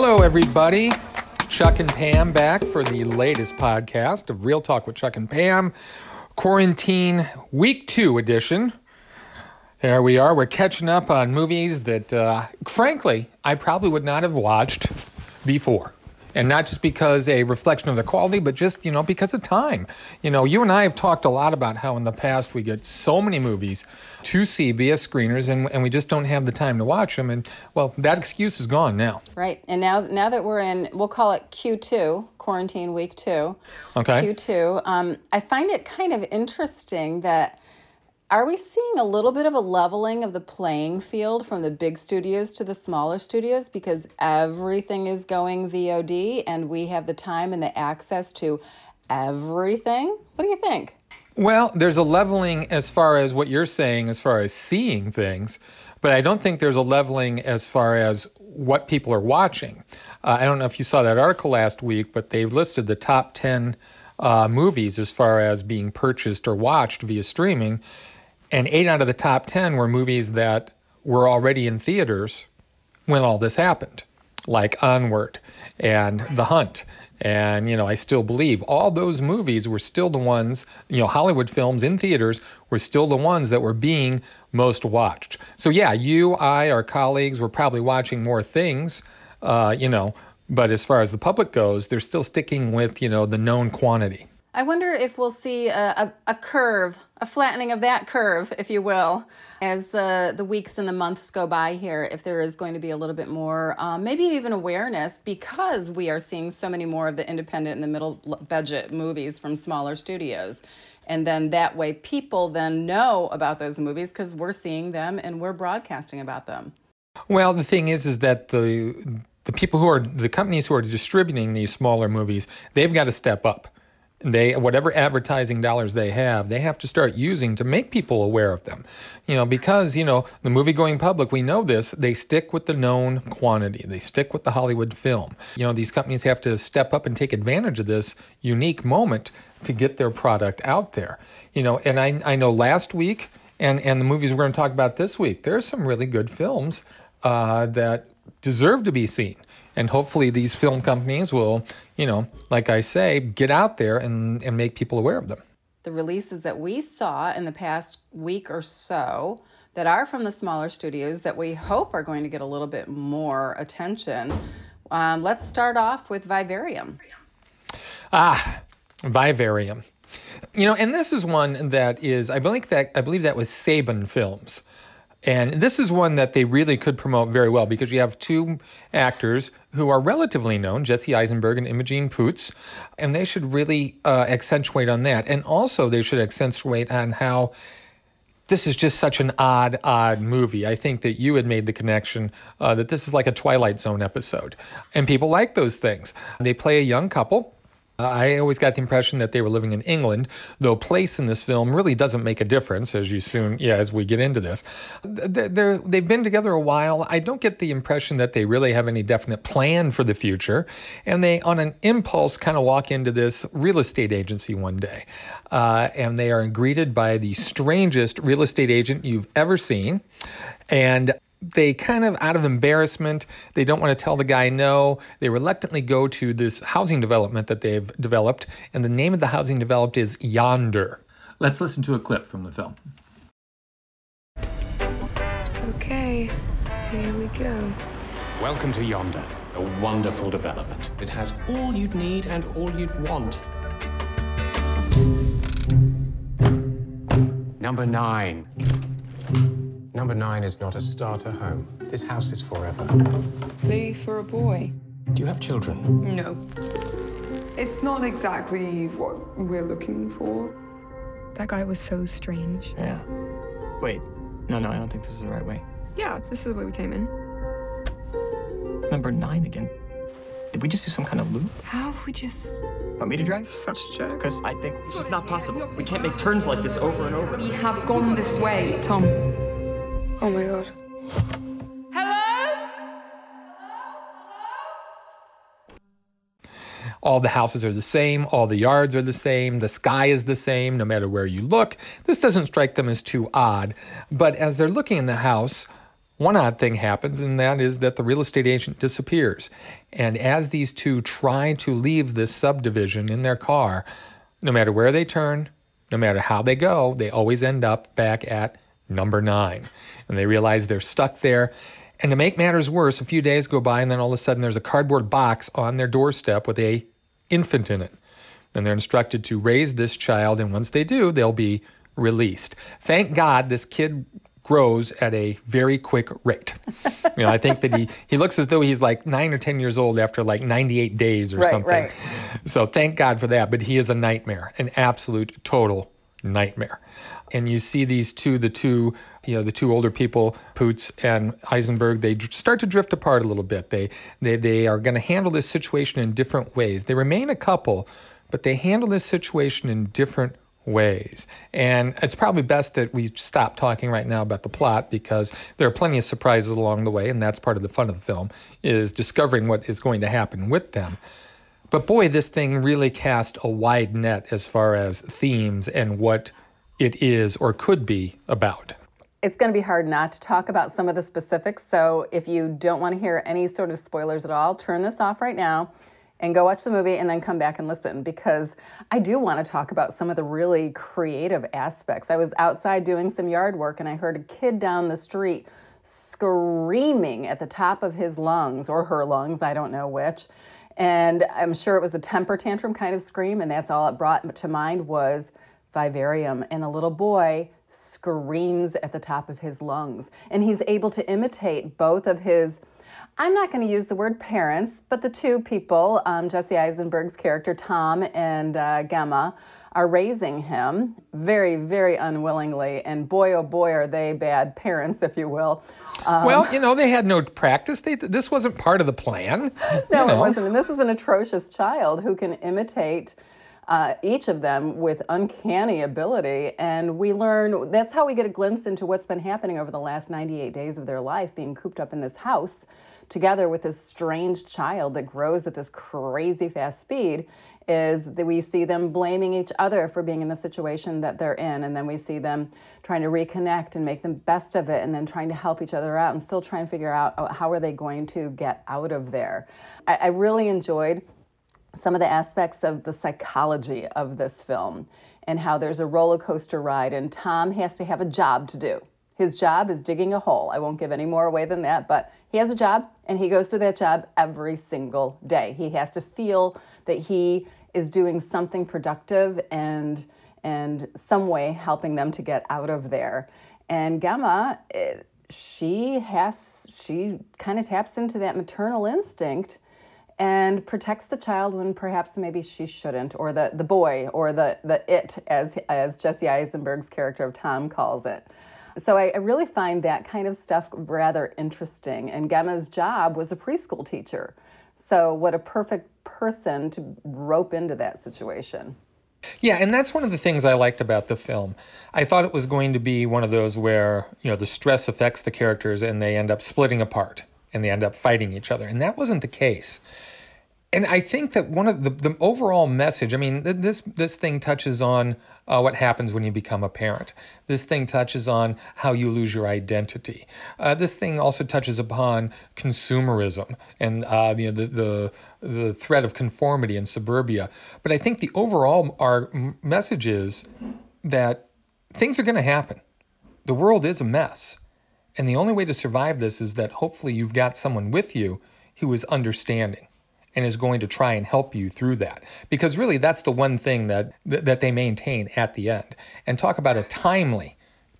Hello, everybody. Chuck and Pam back for the latest podcast of Real Talk with Chuck and Pam, Quarantine Week 2 edition. There we are. We're catching up on movies that, uh, frankly, I probably would not have watched before. And not just because a reflection of the quality, but just, you know, because of time. You know, you and I have talked a lot about how in the past we get so many movies to see via screeners and, and we just don't have the time to watch them. And, well, that excuse is gone now. Right. And now now that we're in, we'll call it Q2, quarantine week two. Okay. Q2. Um, I find it kind of interesting that are we seeing a little bit of a leveling of the playing field from the big studios to the smaller studios because everything is going VOD and we have the time and the access to everything? What do you think? Well, there's a leveling as far as what you're saying, as far as seeing things, but I don't think there's a leveling as far as what people are watching. Uh, I don't know if you saw that article last week, but they've listed the top 10 uh, movies as far as being purchased or watched via streaming. And eight out of the top 10 were movies that were already in theaters when all this happened, like Onward and The Hunt. And, you know, I still believe all those movies were still the ones, you know, Hollywood films in theaters were still the ones that were being most watched. So, yeah, you, I, our colleagues were probably watching more things, uh, you know, but as far as the public goes, they're still sticking with, you know, the known quantity. I wonder if we'll see a, a, a, curve, a flattening of that curve, if you will, as the, the weeks and the months go by here, if there is going to be a little bit more, um, maybe even awareness, because we are seeing so many more of the independent and the middle budget movies from smaller studios. And then that way people then know about those movies because we're seeing them and we're broadcasting about them. Well, the thing is, is that the the people who are the companies who are distributing these smaller movies, they've got to step up they whatever advertising dollars they have they have to start using to make people aware of them. You know because you know the movie going public we know this they stick with the known quantity. They stick with the hollywood film. You know these companies have to step up and take advantage of this unique moment to get their product out there. You know and i, I know last week and and the movies we're going to talk about this week there are some really good films uh, that deserve to be seen. And hopefully these film companies will, you know, like I say, get out there and, and make people aware of them. The releases that we saw in the past week or so that are from the smaller studios that we hope are going to get a little bit more attention. Um, let's start off with Vivarium. Ah, Vivarium. You know, and this is one that is, I believe that I believe that was Saban Films. And this is one that they really could promote very well because you have two actors who are relatively known, Jesse Eisenberg and Imogen Poots, and they should really uh, accentuate on that. And also, they should accentuate on how this is just such an odd, odd movie. I think that you had made the connection uh, that this is like a Twilight Zone episode. And people like those things. They play a young couple I always got the impression that they were living in England, though place in this film really doesn't make a difference, as you soon, yeah, as we get into this. They're, they've been together a while. I don't get the impression that they really have any definite plan for the future, and they, on an impulse, kind of walk into this real estate agency one day, uh, and they are greeted by the strangest real estate agent you've ever seen, and they kind of out of embarrassment they don't want to tell the guy no. They reluctantly go to this housing development that they've developed and the name of the housing developed is yonder. Let's listen to a clip from the film. Okay here we go. Welcome to yonder. A wonderful development. It has all you'd need and all you'd want. Number nine Number nine is not a starter home. This house is forever. Lee for a boy. Do you have children? No. It's not exactly what we're looking for. That guy was so strange. Yeah. Wait. No, no, I don't think this is the right way. Yeah, this is the way we came in. Number nine again. Did we just do some kind of loop? How have we just... Want me to drive? Such a jerk. Because I think this is not possible. We can't make turns like this over and over. We have gone this way, Tom. Oh my god. Hello? All the houses are the same, all the yards are the same, the sky is the same, no matter where you look. This doesn't strike them as too odd, but as they're looking in the house, one odd thing happens, and that is that the real estate agent disappears. And as these two try to leave this subdivision in their car, no matter where they turn, no matter how they go, they always end up back at number nine. And they realize they're stuck there. And to make matters worse, a few days go by, and then all of a sudden there's a cardboard box on their doorstep with a infant in it. And they're instructed to raise this child, and once they do, they'll be released. Thank God this kid grows at a very quick rate. you know, I think that he he looks as though he's like nine or ten years old after like 98 days or Right, something. right. So thank God for that. But he is a nightmare, an absolute total nightmare. And you see these two, the two, you know, the two older people, Poots and Eisenberg, they start to drift apart a little bit. They they they are going to handle this situation in different ways. They remain a couple, but they handle this situation in different ways. And it's probably best that we stop talking right now about the plot because there are plenty of surprises along the way, and that's part of the fun of the film is discovering what is going to happen with them. But boy, this thing really cast a wide net as far as themes and what it is or could be about. It's going to be hard not to talk about some of the specifics. So if you don't want to hear any sort of spoilers at all, turn this off right now and go watch the movie and then come back and listen because I do want to talk about some of the really creative aspects. I was outside doing some yard work and I heard a kid down the street screaming at the top of his lungs or her lungs, I don't know which. And I'm sure it was a temper tantrum kind of scream, and that's all it brought to mind was vivarium. And a little boy screams at the top of his lungs. And he's able to imitate both of his, I'm not going to use the word parents, but the two people, um, Jesse Eisenberg's character, Tom and uh, Gemma, are raising him very, very unwillingly. And boy, oh boy, are they bad parents, if you will. Um, well, you know, they had no practice. They, this wasn't part of the plan. No, you know. it wasn't. And this is an atrocious child who can imitate uh, each of them with uncanny ability. And we learn that's how we get a glimpse into what's been happening over the last 98 days of their life, being cooped up in this house together with this strange child that grows at this crazy fast speed. Is that we see them blaming each other for being in the situation that they're in, and then we see them trying to reconnect and make the best of it, and then trying to help each other out, and still trying to figure out uh, how are they going to get out of there. I, I really enjoyed some of the aspects of the psychology of this film and how there's a roller coaster ride and Tom has to have a job to do. His job is digging a hole. I won't give any more away than that, but he has a job and he goes to that job every single day. He has to feel that he is doing something productive and and some way helping them to get out of there. And Gemma, eh, she has she kind of taps into that maternal instinct and protects the child when perhaps maybe she shouldn't, or the, the boy, or the, the it, as, as Jesse Eisenberg's character of Tom calls it. So I, I really find that kind of stuff rather interesting. And Gemma's job was a preschool teacher. So what a perfect person to rope into that situation. Yeah, and that's one of the things I liked about the film. I thought it was going to be one of those where, you know, the stress affects the characters and they end up splitting apart and they end up fighting each other. And that wasn't the case. And I think that one of the, the overall message, I mean, th- this this thing touches on uh, what happens when you become a parent. This thing touches on how you lose your identity. Uh, this thing also touches upon consumerism and uh, you know, the, the the threat of conformity in suburbia. But I think the overall our message is that things are going to happen. The world is a mess. And the only way to survive this is that hopefully you've got someone with you who is understanding and is going to try and help you through that. Because really that's the one thing that that they maintain at the end. And talk about a timely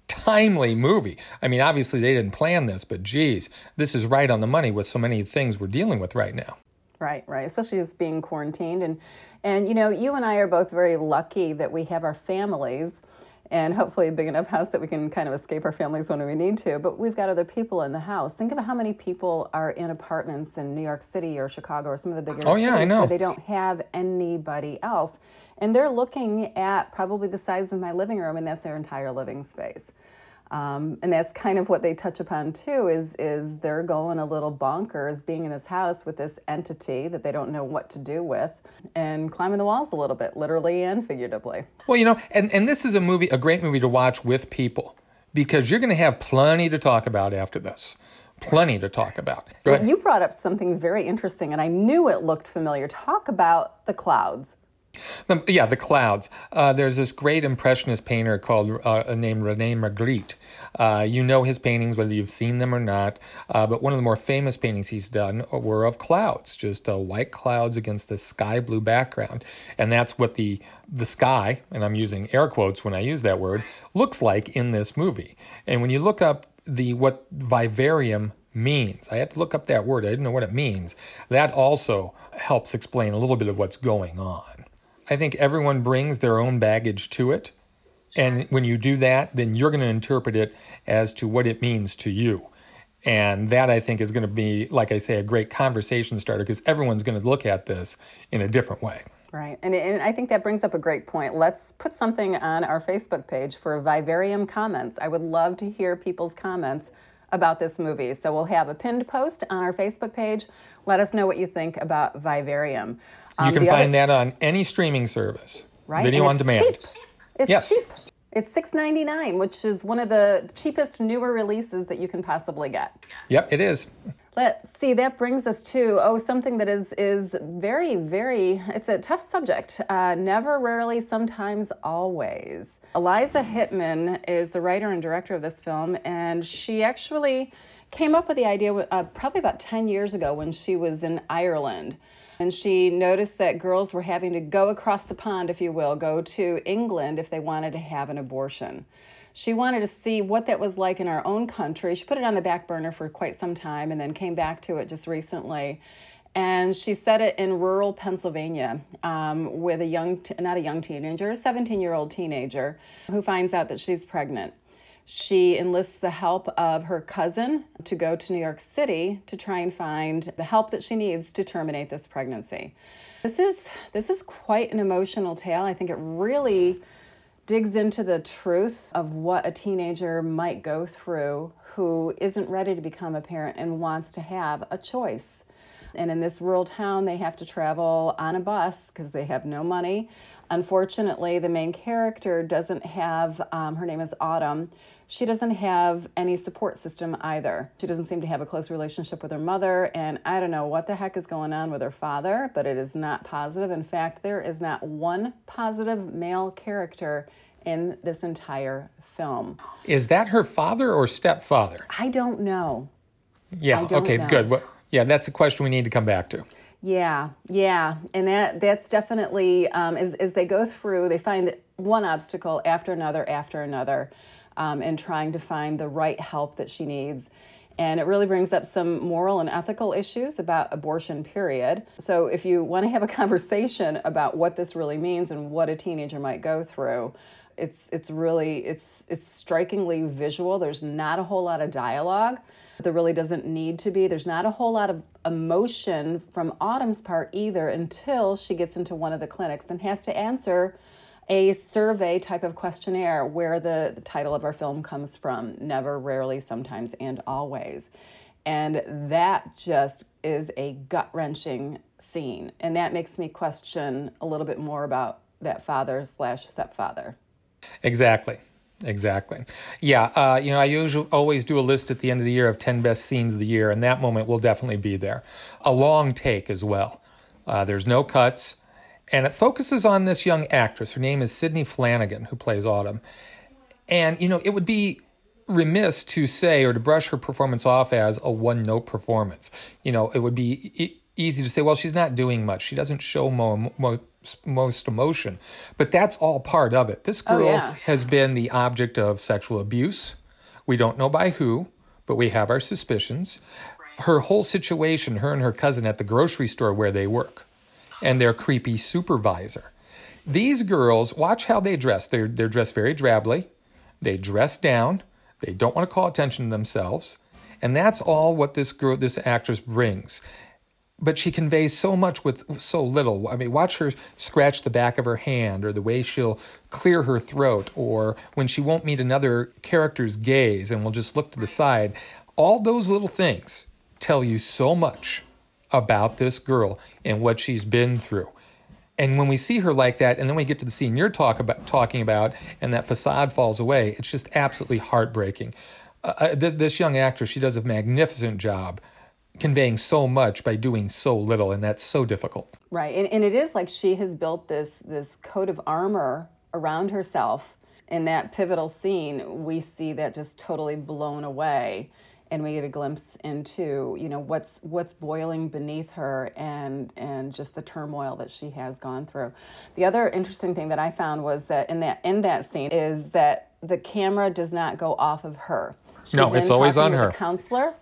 timely movie. I mean, obviously they didn't plan this, but geez, this is right on the money with so many things we're dealing with right now. Right, right. Especially as being quarantined, and and you know, you and I are both very lucky that we have our families, and hopefully a big enough house that we can kind of escape our families when we need to. But we've got other people in the house. Think of how many people are in apartments in New York City or Chicago or some of the bigger Oh, yeah, I cities know. where they don't have anybody else, and they're looking at probably the size of my living room, and that's their entire living space. Um, and that's kind of what they touch upon too is is they're going a little bonkers being in this house with this entity that they don't know what to do with and climbing the walls a little bit literally and figuratively Well, you know, and, and this is a movie, a great movie to watch with people because you're going to have plenty to talk about after this. Plenty to talk about. You brought up something very interesting, and I knew it looked familiar. Talk about the clouds. The- yeah, the clouds. Uh, there's this great impressionist painter called uh, named Rene Magritte. Uh, you know his paintings, whether you've seen them or not. Uh, but one of the more famous paintings he's done were of clouds, just uh, white clouds against the sky blue background, and that's what the the sky, and I'm using air quotes when I use that word, looks like in this movie. And when you look up the what vivarium means. I had to look up that word. I didn't know what it means. That also helps explain a little bit of what's going on. I think everyone brings their own baggage to it. And when you do that, then you're going to interpret it as to what it means to you. And that I think is going to be, like I say, a great conversation starter because everyone's going to look at this in a different way. Right. And, and I think that brings up a great point. Let's put something on our Facebook page for Vivarium comments. I would love to hear people's comments about this movie. So we'll have a pinned post on our Facebook page. Let us know what you think about Vivarium. You Um, can the other- find that on any streaming service, right? video on it's demand. Cheap. It's Yes. cheap. It's $6.99, which is one of the cheapest newer releases that you can possibly get. Yep, it is. Let's see. That brings us to oh something that is is very very. It's a tough subject. Uh, never, rarely, sometimes, always. Eliza Hittman is the writer and director of this film, and she actually came up with the idea uh, probably about ten years ago when she was in Ireland. And she noticed that girls were having to go across the pond, if you will, go to England if they wanted to have an abortion. She wanted to see what that was like in our own country. She put it on the back burner for quite some time and then came back to it just recently. And she set it in rural Pennsylvania um, with a young, t- not a young teenager, a 17 year old teenager who finds out that she's pregnant. She enlists the help of her cousin to go to New York City to try and find the help that she needs to terminate this pregnancy. This is this is quite an emotional tale. I think it really digs into the truth of what a teenager might go through who isn't ready to become a parent and wants to have a choice. And in this rural town, they have to travel on a bus because they have no money. Unfortunately, the main character doesn't have, um, her name is Autumn. She doesn't have any support system either. She doesn't seem to have a close relationship with her mother, and I don't know what the heck is going on with her father, but it is not positive. In fact, there is not one positive male character in this entire film. Is that her father or stepfather? I don't know. Yeah. Don't okay. know. Good. Well, yeah, that's a question we need to come back to. Yeah, yeah, and that that's definitely um, as as they go through, they find one obstacle after another after another, um, in trying to find the right help that she needs. And it really brings up some moral and ethical issues about abortion, period. So, if you want to have a conversation about what this really means and what a teenager might go through, it's it's really it's it's strikingly visual. There's not a whole lot of dialogue. There really doesn't need to be. There's not a whole lot of emotion from Autumn's part either until she gets into one of the clinics and has to answer a survey type of questionnaire where the, the title of our film comes from never, rarely, sometimes, and always. And that just is a gut wrenching scene. And that makes me question a little bit more about that father slash stepfather. Exactly. Exactly. Yeah. Uh, you know, I usually always do a list at the end of the year of 10 best scenes of the year, and that moment will definitely be there. A long take as well. Uh, there's no cuts, and it focuses on this young actress. Her name is Sidney Flanigan, who plays Autumn. And, you know, it would be remiss to say or to brush her performance off as a one note performance. You know, it would be e- easy to say, well, she's not doing much. She doesn't show mo- mo- most emotion. But that's all part of it. This oh, girl yeah. has been the object of sexual abuse. We don't know by who, but we have our suspicions. Her whole situation, her and her cousin at the grocery store where they work, and their creepy supervisor. These girls, watch how they dress. They're, they're dressed very drably. They dress down. They don't want to call attention to themselves. And that's all what this girl, this actress brings. But she conveys so much with so little. I mean, watch her scratch the back of her hand, or the way she'll clear her throat, or when she won't meet another character's gaze and will just look to the side. All those little things tell you so much about this girl and what she's been through. And when we see her like that, and then we get to the scene you're talk about, talking about, and that facade falls away, it's just absolutely heartbreaking. Uh, uh th- this young actress, she does a magnificent job conveying so much by doing so little, and that's so difficult. Right, and, and it is like she has built this this coat of armor around herself. In that pivotal scene, we see that just totally blown away and we get a glimpse into you know what's what's boiling beneath her and and just the turmoil that she has gone through. The other interesting thing that I found was that in that in that scene is that the camera does not go off of her. She's no, it's always on her. The counselor.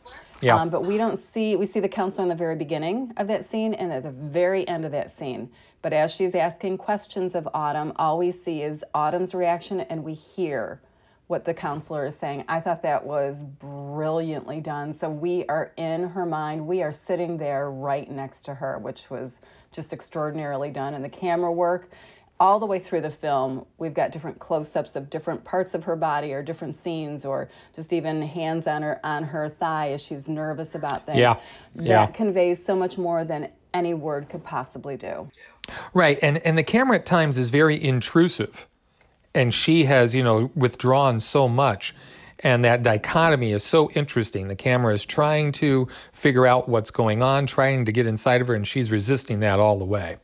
Yeah. Um, but we don't see we see the counselor in the very beginning of that scene and at the very end of that scene. But as she's asking questions of Autumn, all we see is Autumn's reaction and we hear what the counselor is saying. I thought that was brilliantly done. So we are in her mind, we are sitting there right next to her, which was just extraordinarily done. And the camera work, all the way through the film, we've got different close-ups of different parts of her body or different scenes or just even hands on her on her thigh as she's nervous about things. Yeah. That yeah. conveys so much more than any word could possibly do. Right. And and the camera at times is very intrusive and she has you know withdrawn so much. And that dichotomy is so interesting. The camera is trying to figure out what's going on trying to get inside of her and she's resisting that all the way.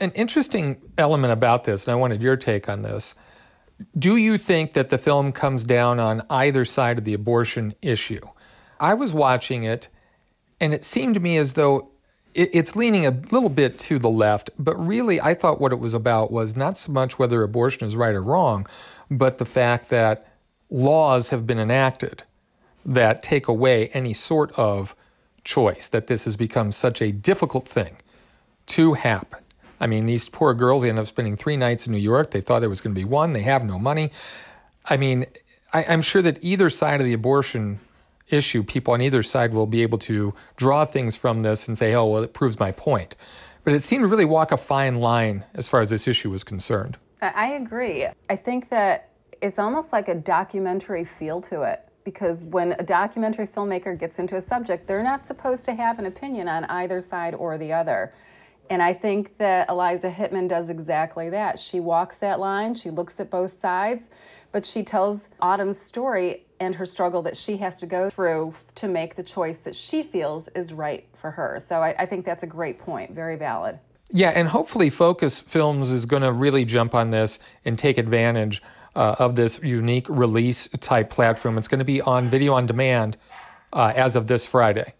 An interesting element about this and i wanted your take on this. Do you think that the film comes down on either side of the abortion issue? I was watching it and it seemed to me as though it's leaning a little bit to the left, but really, I thought what it was about was not so much whether abortion is right or wrong, but the fact that laws have been enacted that take away any sort of choice, that this has become such a difficult thing to happen. I mean, these poor girls, they end up spending three nights in New York. They thought there was going to be one, they have no money. I mean, I, I'm sure that either side of the abortion issue, people on either side will be able to draw things from this and say, oh, well, it proves my point. But it seemed to really walk a fine line as far as this issue was concerned. I agree. I think that it's almost like a documentary feel to it because when a documentary filmmaker gets into a subject, they're not supposed to have an opinion on either side or the other. And I think that Eliza Hittman does exactly that. She walks that line, she looks at both sides, but she tells Autumn's story and her struggle that she has to go through to make the choice that she feels is right for her. So I, I think that's a great point, very valid. Yeah, and hopefully Focus Films is going to really jump on this and take advantage uh, of this unique release type platform. It's going to be on video on demand uh, as of this Friday.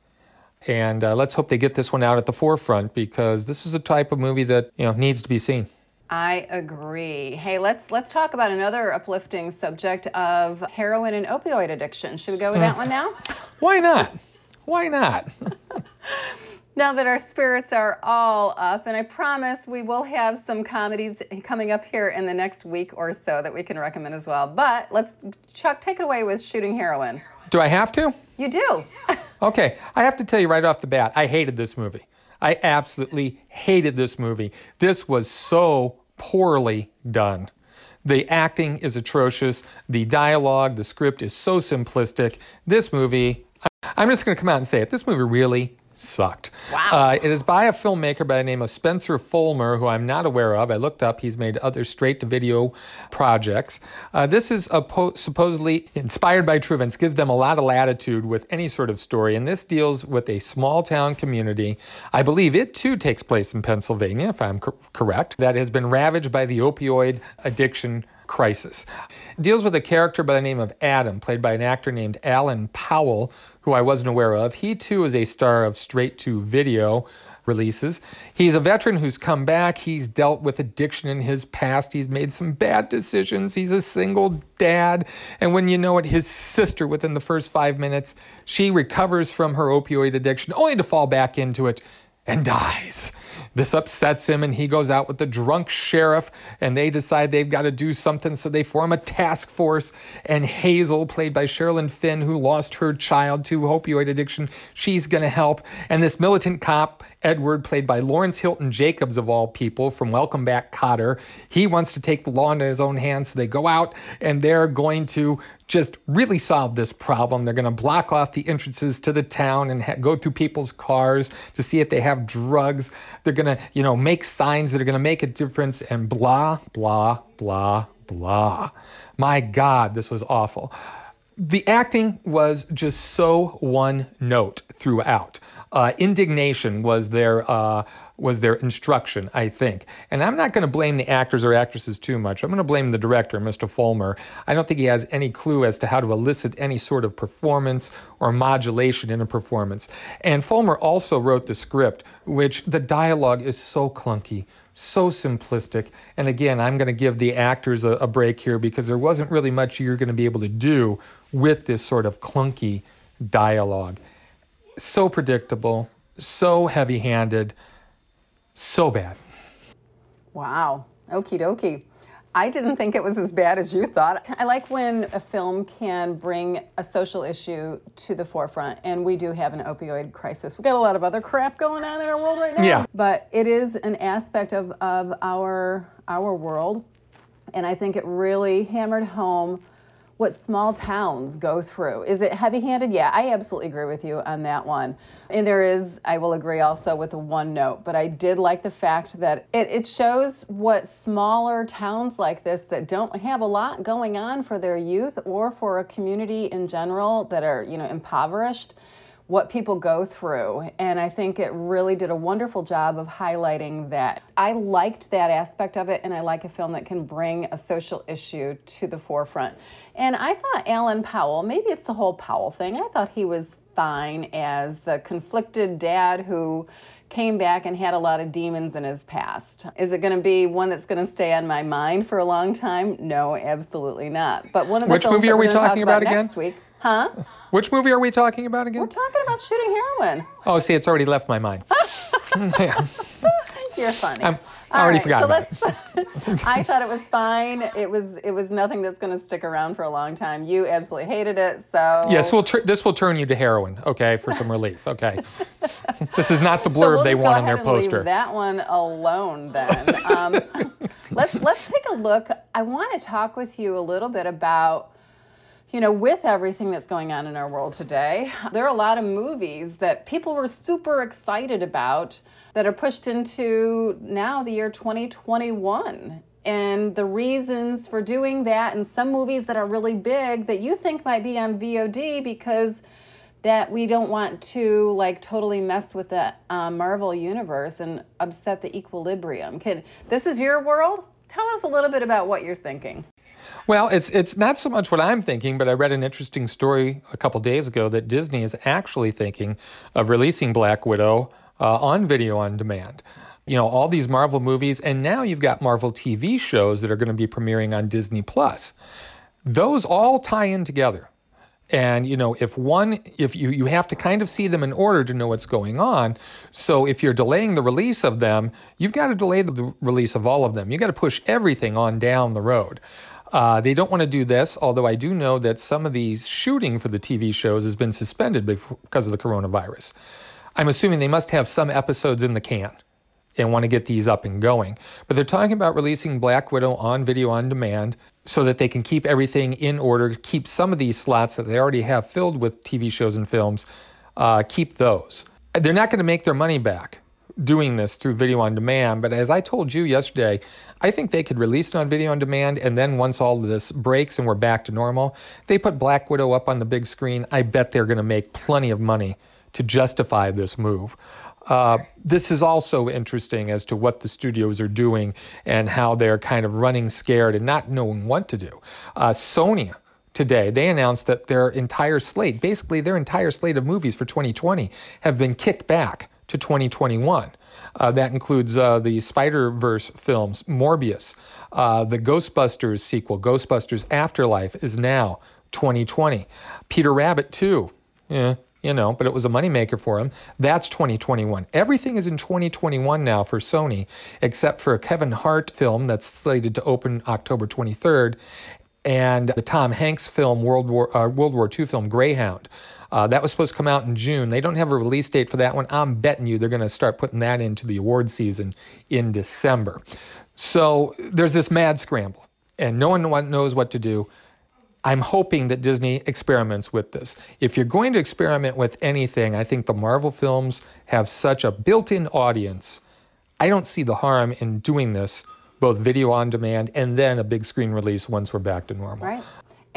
And uh, let's hope they get this one out at the forefront because this is the type of movie that you know needs to be seen. I agree. Hey, let's let's talk about another uplifting subject of heroin and opioid addiction. Should we go with that one now? Why not? Why not? now that our spirits are all up, and I promise we will have some comedies coming up here in the next week or so that we can recommend as well. But let's Chuck take it away with shooting heroin. Do I have to? You do. okay, I have to tell you right off the bat, I hated this movie. I absolutely hated this movie. This was so poorly done. The acting is atrocious. The dialogue, the script is so simplistic. This movie, I'm just going to come out and say it. This movie really sucked. Wow. Uh, it is by a filmmaker by the name of Spencer Folmar, who I'm not aware of. I looked up. He's made other straight to video projects. Uh, this is po- supposedly inspired by true events, gives them a lot of latitude with any sort of story. And this deals with a small town community. I believe it too takes place in Pennsylvania, if I'm co- correct, that has been ravaged by the opioid addiction crisis. It deals with a character by the name of Adam, played by an actor named Alan Powell, who I wasn't aware of. He too is a star of straight to video releases. He's a veteran who's come back. He's dealt with addiction in his past. He's made some bad decisions. He's a single dad. And when you know it, his sister, within the first five minutes, she recovers from her opioid addiction only to fall back into it and dies. This upsets him, and he goes out with the drunk sheriff, and they decide they've got to do something, so they form a task force. And Hazel, played by Sherilyn Fenn, who lost her child to opioid addiction, she's going to help. And this militant cop, Edward, played by Lawrence Hilton Jacobs, of all people, from Welcome Back Kotter, he wants to take the law into his own hands, so they go out and they're going to just really solve this problem. They're going to block off the entrances to the town and ha- go through people's cars to see if they have drugs. They're going to, you know, make signs that are going to make a difference and blah, blah, blah, blah. My God, this was awful. The acting was just so one note throughout. Uh, indignation was their uh, was their instruction, I think. And I'm not going to blame the actors or actresses too much. I'm going to blame the director, Mr. Folmar. I don't think he has any clue as to how to elicit any sort of performance or modulation in a performance. And Folmar also wrote the script, which the dialogue is so clunky, so simplistic. And again, I'm going to give the actors a, a break here because there wasn't really much you're going to be able to do with this sort of clunky dialogue. So predictable, so heavy handed so bad. Wow. Okie dokie. I didn't think it was as bad as you thought. I like when a film can bring a social issue to the forefront, and we do have an opioid crisis. We've got a lot of other crap going on in our world right now. Yeah. But it is an aspect of, of our our world, and I think it really hammered home what small towns go through. Is it heavy handed? Yeah, I absolutely agree with you on that one. And there is, I will agree also with the one note, but I did like the fact that it, it shows what smaller towns like this that don't have a lot going on for their youth or for a community in general that are, you know, impoverished what people go through. And I think it really did a wonderful job of highlighting that. I liked that aspect of it, and I like a film that can bring a social issue to the forefront. And I thought Alan Powell, maybe it's the whole Powell thing, I thought he was fine as the conflicted dad who came back and had a lot of demons in his past. Is it going to be one that's going to stay on my mind for a long time? No, absolutely not. But one of the Which films movie are we're gonna talking talk about again? next week, huh? Which movie are we talking about again? We're talking about shooting heroin. Oh, see, it's already left my mind. yeah. You're funny. I'm- I already forgot so let's, I thought it was fine. It was it was nothing that's going to stick around for a long time. You absolutely hated it. So Yes, we'll tur- this will turn you to heroin, okay, for some relief, okay. this is not the So blurb we'll they want on their ahead and leave poster. that one alone then. Um, let's let's take a look. I want to talk with you a little bit about you know, with everything that's going on in our world today, there are a lot of movies that people were super excited about that are pushed into now the year 2021. And the reasons for doing that, and some movies that are really big that you think might be on VOD because that we don't want to like totally mess with the uh, Marvel universe and upset the equilibrium. Can this is your world? Tell us a little bit about what you're thinking. Well, it's it's not so much what I'm thinking, but I read an interesting story a couple days ago that Disney is actually thinking of releasing Black Widow uh, on video on demand. You know, all these Marvel movies, and now you've got Marvel TV shows that are going to be premiering on Disney Plus. Those all tie in together. And you know, if one, if you you have to kind of see them in order to know what's going on. So if you're delaying the release of them, you've got to delay the release of all of them. You got to push everything on down the road. Uh, they don't want to do this, although I do know that some of these shooting for the TV shows has been suspended because of the coronavirus. I'm assuming they must have some episodes in the can and want to get these up and going. But they're talking about releasing Black Widow on video on demand so that they can keep everything in order, keep some of these slots that they already have filled with TV shows and films, uh, keep those. They're not going to make their money back doing this through video on demand, but as I told you yesterday, I think they could release it on video on demand, and then once all this breaks and we're back to normal, they put Black Widow up on the big screen. I bet they're going to make plenty of money to justify this move. Uh, this is also interesting as to what the studios are doing and how they're kind of running scared and not knowing what to do. Uh, Sony today, they announced that their entire slate, basically their entire slate of movies for 2020, have been kicked back to 2021. Uh, that includes uh, the Spider Verse films, Morbius, uh, the Ghostbusters sequel, Ghostbusters Afterlife, is now 2020. Peter Rabbit 2, yeah, you know, but it was a moneymaker for him. That's 2021. Everything is in 2021 now for Sony, except for a Kevin Hart film that's slated to open October 23rd, and the Tom Hanks film, World War uh, World War II film, Greyhound. Uh, that was supposed to come out in June. They don't have a release date for that one. I'm betting you they're going to start putting that into the award season in December. So there's this mad scramble, and no one knows what to do. I'm hoping that Disney experiments with this. If you're going to experiment with anything, I think the Marvel films have such a built in audience. I don't see the harm in doing this, both video on demand and then a big screen release once we're back to normal. Right.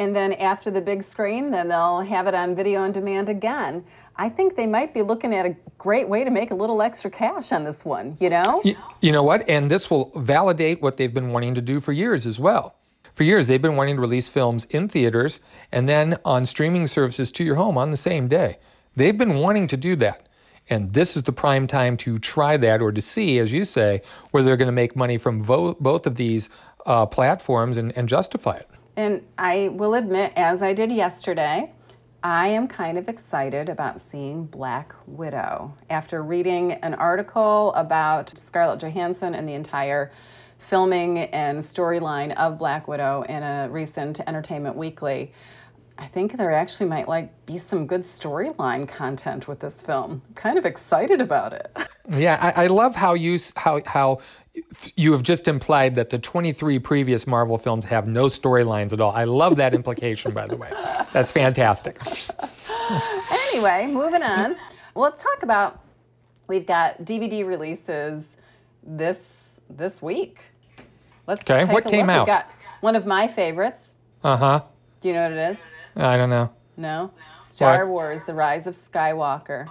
And then after the big screen, then they'll have it on video on demand again. I think they might be looking at a great way to make a little extra cash on this one, you know? You, you know what? And this will validate what they've been wanting to do for years as well. For years, they've been wanting to release films in theaters and then on streaming services to your home on the same day. They've been wanting to do that. And this is the prime time to try that or to see, as you say, whether they're going to make money from vo- both of these uh, platforms and, and justify it. And I will admit, as I did yesterday, I am kind of excited about seeing Black Widow. After reading an article about Scarlett Johansson and the entire filming and storyline of Black Widow in a recent Entertainment Weekly, I think there actually might like be some good storyline content with this film. Kind of excited about it. Yeah, I, I love how you how how you have just implied that the 23 previous Marvel films have no storylines at all. I love that implication, by the way. That's fantastic. anyway, moving on. Well, let's talk about. We've got DVD releases this this week. Let's Okay, what came look. out? We've got one of my favorites. Uh huh. Do you know what it is? I don't know. No. Star What? Wars: The Rise of Skywalker.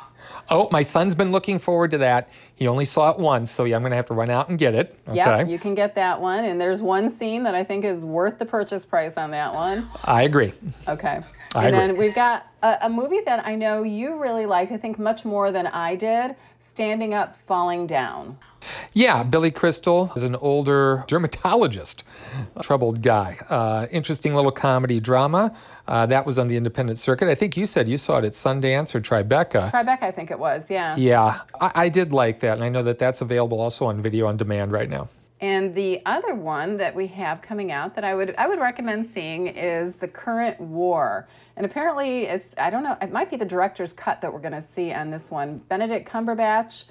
Oh, my son's been looking forward to that. He only saw it once, so yeah, I'm going to have to run out and get it. Okay. Yep, you can get that one. And there's one scene that I think is worth the purchase price on that one. I agree. Okay. I and then we've got a, a movie that I know you really liked, I think much more than I did Standing Up, Falling Down. Yeah, Billy Crystal is an older dermatologist, troubled guy. Uh, interesting little comedy drama. Uh, that was on the independent circuit. I think you said you saw it at Sundance or Tribeca. Tribeca, I think it was, yeah. Yeah, I, I did like that, and I know that that's available also on video on demand right now. And the other one that we have coming out that I would I would recommend seeing is The Current War. And apparently it's I don't know, it might be the director's cut that we're going to see on this one. Benedict Cumberbatch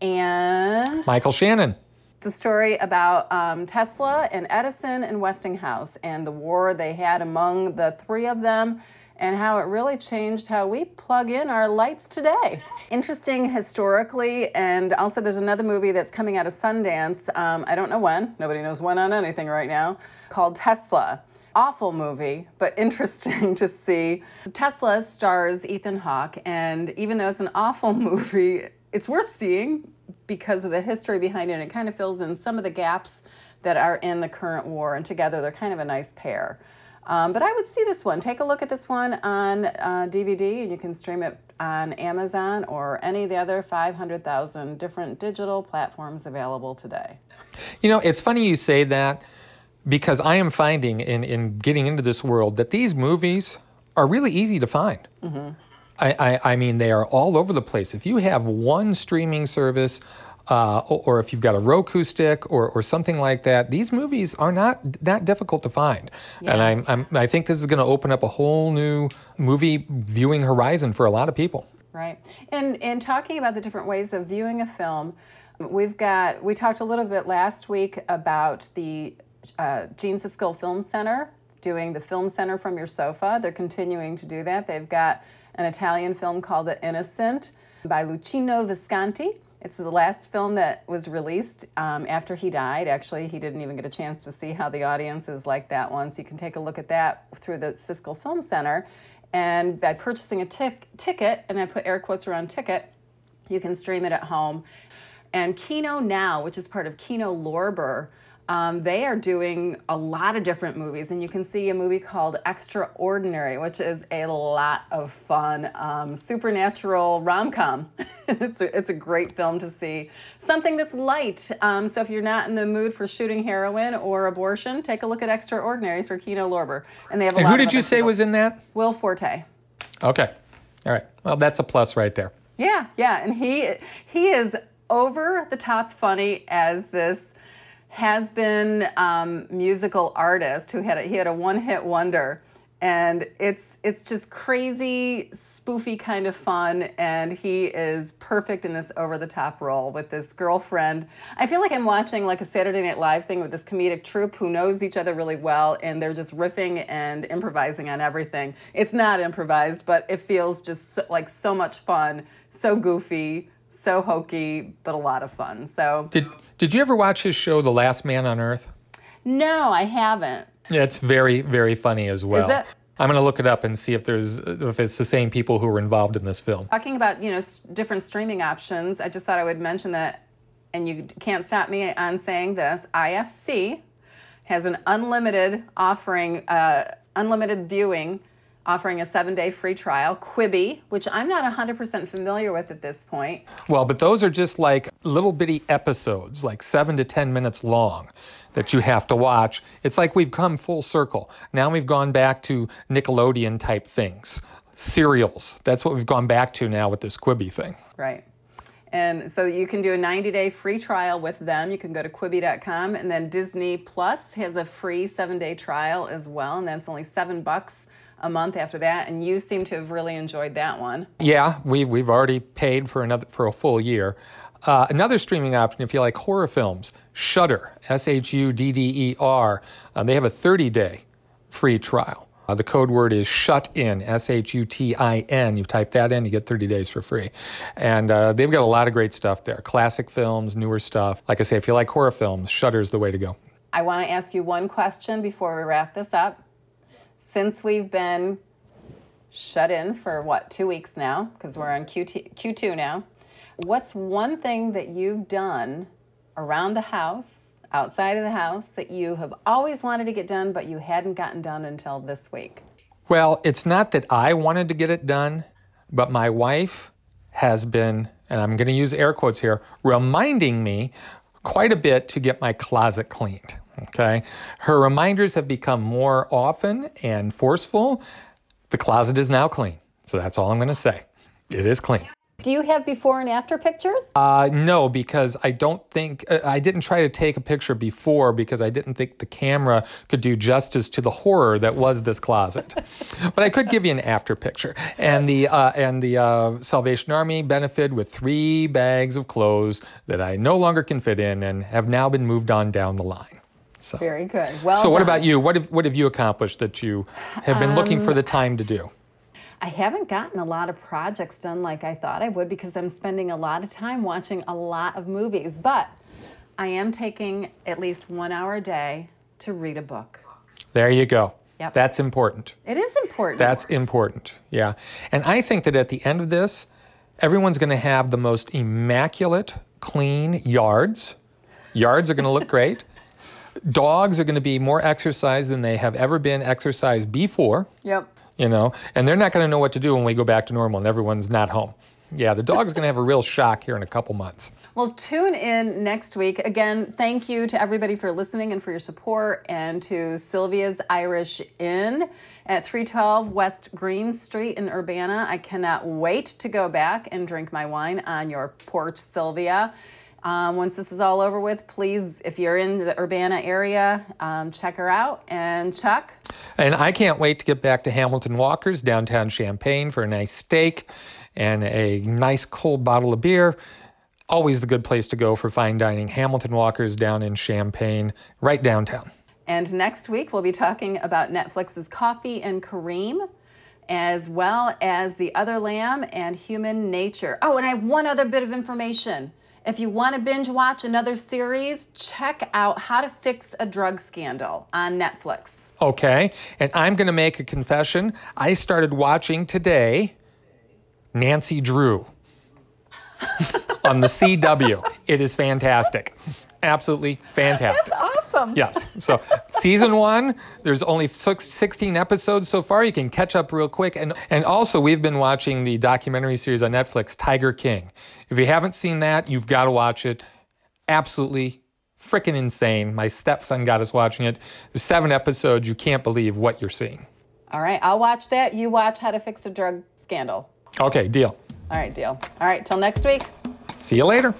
and Michael Shannon. It's a story about um, Tesla and Edison and Westinghouse and the war they had among the three of them and how it really changed how we plug in our lights today. Interesting historically, and also there's another movie that's coming out of Sundance. Um, I don't know when, nobody knows when on anything right now, called Tesla. Awful movie, but interesting to see. Tesla stars Ethan Hawke, and even though it's an awful movie, it's worth seeing because of the history behind it. It kind of fills in some of the gaps that are in the current war, and together they're kind of a nice pair. Um, but I would see this one. Take a look at this one on uh, DVD, and you can stream it on Amazon or any of the other 500,000 different digital platforms available today. You know, it's funny you say that because I am finding in, in getting into this world that these movies are really easy to find. I, I, I mean, they are all over the place. If you have one streaming service, uh, or, if you've got a Roku stick or, or something like that, these movies are not that difficult to find. And I'm, I'm, I think this is going to open up a whole new movie viewing horizon for a lot of people. Right. And and talking about the different ways of viewing a film, we've got we talked a little bit last week about the uh, Gene Siskel Film Center doing the film center from your sofa. They're continuing to do that. They've got an Italian film called The Innocent by Luchino Visconti. It's the last film that was released um, after he died. Actually, he didn't even get a chance to see how the audience is like that one. So you can take a look at that through the Siskel Film Center. And by purchasing a tic- ticket, and I put air quotes around ticket, you can stream it at home. And Kino Now, which is part of Kino Lorber, um, they are doing a lot of different movies. And you can see a movie called Extraordinary, which is a lot of fun, um, supernatural rom com. it's, a, it's a great film to see. Something that's light. Um, so if you're not in the mood for shooting heroin or abortion, take a look at Extraordinary through Kino Lorber. And they have a And lot who did you say people. was in that? Will Forte. Okay. All right. Well, that's a plus right there. Yeah, yeah, and he he is over the top funny as this has been um, musical artist who had a, he had a one hit wonder, and it's it's just crazy spoofy kind of fun. And he is perfect in this over the top role with this girlfriend. I feel like i'm watching like a saturday night live thing with this comedic troupe who knows each other really well and they're just riffing and improvising on everything. It's not improvised but it feels just so, like so much fun so goofy so hokey but a lot of fun. So Did Did you ever watch his show, The Last Man on Earth? no i haven't Yeah, it's very very funny as well. it? I'm gonna look it up and see if there's if it's the same people who were involved in this film. talking about you know s- different streaming options i just thought i would mention that and you can't stop me on saying this ifc has an unlimited offering uh, unlimited viewing offering a seven day free trial quibi which i'm not 100% familiar with at this point Well, but those are just like little bitty episodes, like seven to 10 minutes long, that you have to watch. It's like we've come full circle. Now we've gone back to Nickelodeon type things, serials. That's what we've gone back to now with this Quibi thing. Right. And so you can do a 90 day free trial with them. You can go to Quibi.com and then Disney Plus has a free seven day trial as well. And that's only seven bucks a month after that. And you seem to have really enjoyed that one. Yeah, we, we've already paid for another for a full year. Uh, another streaming option, if you like horror films, Shudder, S H U D D E R. Uh, they have a 30 day free trial. Uh, the code word is shut in, S H U T I N. You type that in, you get 30 days for free. And uh, they've got a lot of great stuff there classic films, newer stuff. Like I say, if you like horror films, Shudder's the way to go. I want to ask you one question before we wrap this up. Since we've been shut in for what, two weeks now, because we're on QT, Q2 now, what's one thing that you've done around the house, outside of the house, that you have always wanted to get done, but you hadn't gotten done until this week? Well, it's not that I wanted to get it done, but my wife has been, and I'm going to use air quotes here, reminding me quite a bit to get my closet cleaned. Okay. Her reminders have become more often and forceful. The closet is now clean. So that's all I'm going to say. It is clean. Do you have before and after pictures? Uh, no, because I don't think uh, I didn't try to take a picture before because I didn't think the camera could do justice to the horror that was this closet. but I could give you an after picture. And the uh, and the uh, Salvation Army benefited with three bags of clothes that I no longer can fit in and have now been moved on down the line. So, Very good. Well, so what done. about you? What have what have you accomplished that you have been looking for the um, time to do? I haven't gotten a lot of projects done like I thought I would because I'm spending a lot of time watching a lot of movies. But I am taking at least one hour a day to read a book. There you go. Yep. That's important. It is important. That's important. Yeah. And I think that at the end of this, everyone's going to have the most immaculate, clean yards. Yards are going to look great. Dogs are going to be more exercised than they have ever been exercised before, Yep. you know, and they're not going to know what to do when we go back to normal and everyone's not home. Yeah, the dog's going to have a real shock here in a couple months. Well, tune in next week. Again, thank you to everybody for listening and for your support, and to Sylvia's Irish Inn at 312 West Green Street in Urbana. I cannot wait to go back and drink my wine on your porch, Sylvia. Um, once this is all over with, please, if you're in the Urbana area, um, check her out. And Chuck, And I can't wait to get back to Hamilton Walker's downtown Champaign for a nice steak and a nice cold bottle of beer. Always the good place to go for fine dining. Hamilton Walker's down in Champaign, right downtown. And next week, we'll be talking about Netflix's Coffee and Kareem, as well as The Other Lamb and Human Nature. Oh, and I have one other bit of information. If you want to binge watch another series, check out How to Fix a Drug Scandal on Netflix. Okay, and I'm going to make a confession. I started watching today Nancy Drew on the CW. It is fantastic. Absolutely fantastic. Awesome. Yes. So season one, there's only six, 16 episodes so far. You can catch up real quick. And, and also, we've been watching the documentary series on Netflix, Tiger King. If you haven't seen that, you've got to watch it. Absolutely freaking insane. My stepson got us watching it. There's seven episodes. You can't believe what you're seeing. All right, I'll watch that. You watch How to Fix a Drug Scandal. Okay, deal. All right, deal. All right, till next week. See you later.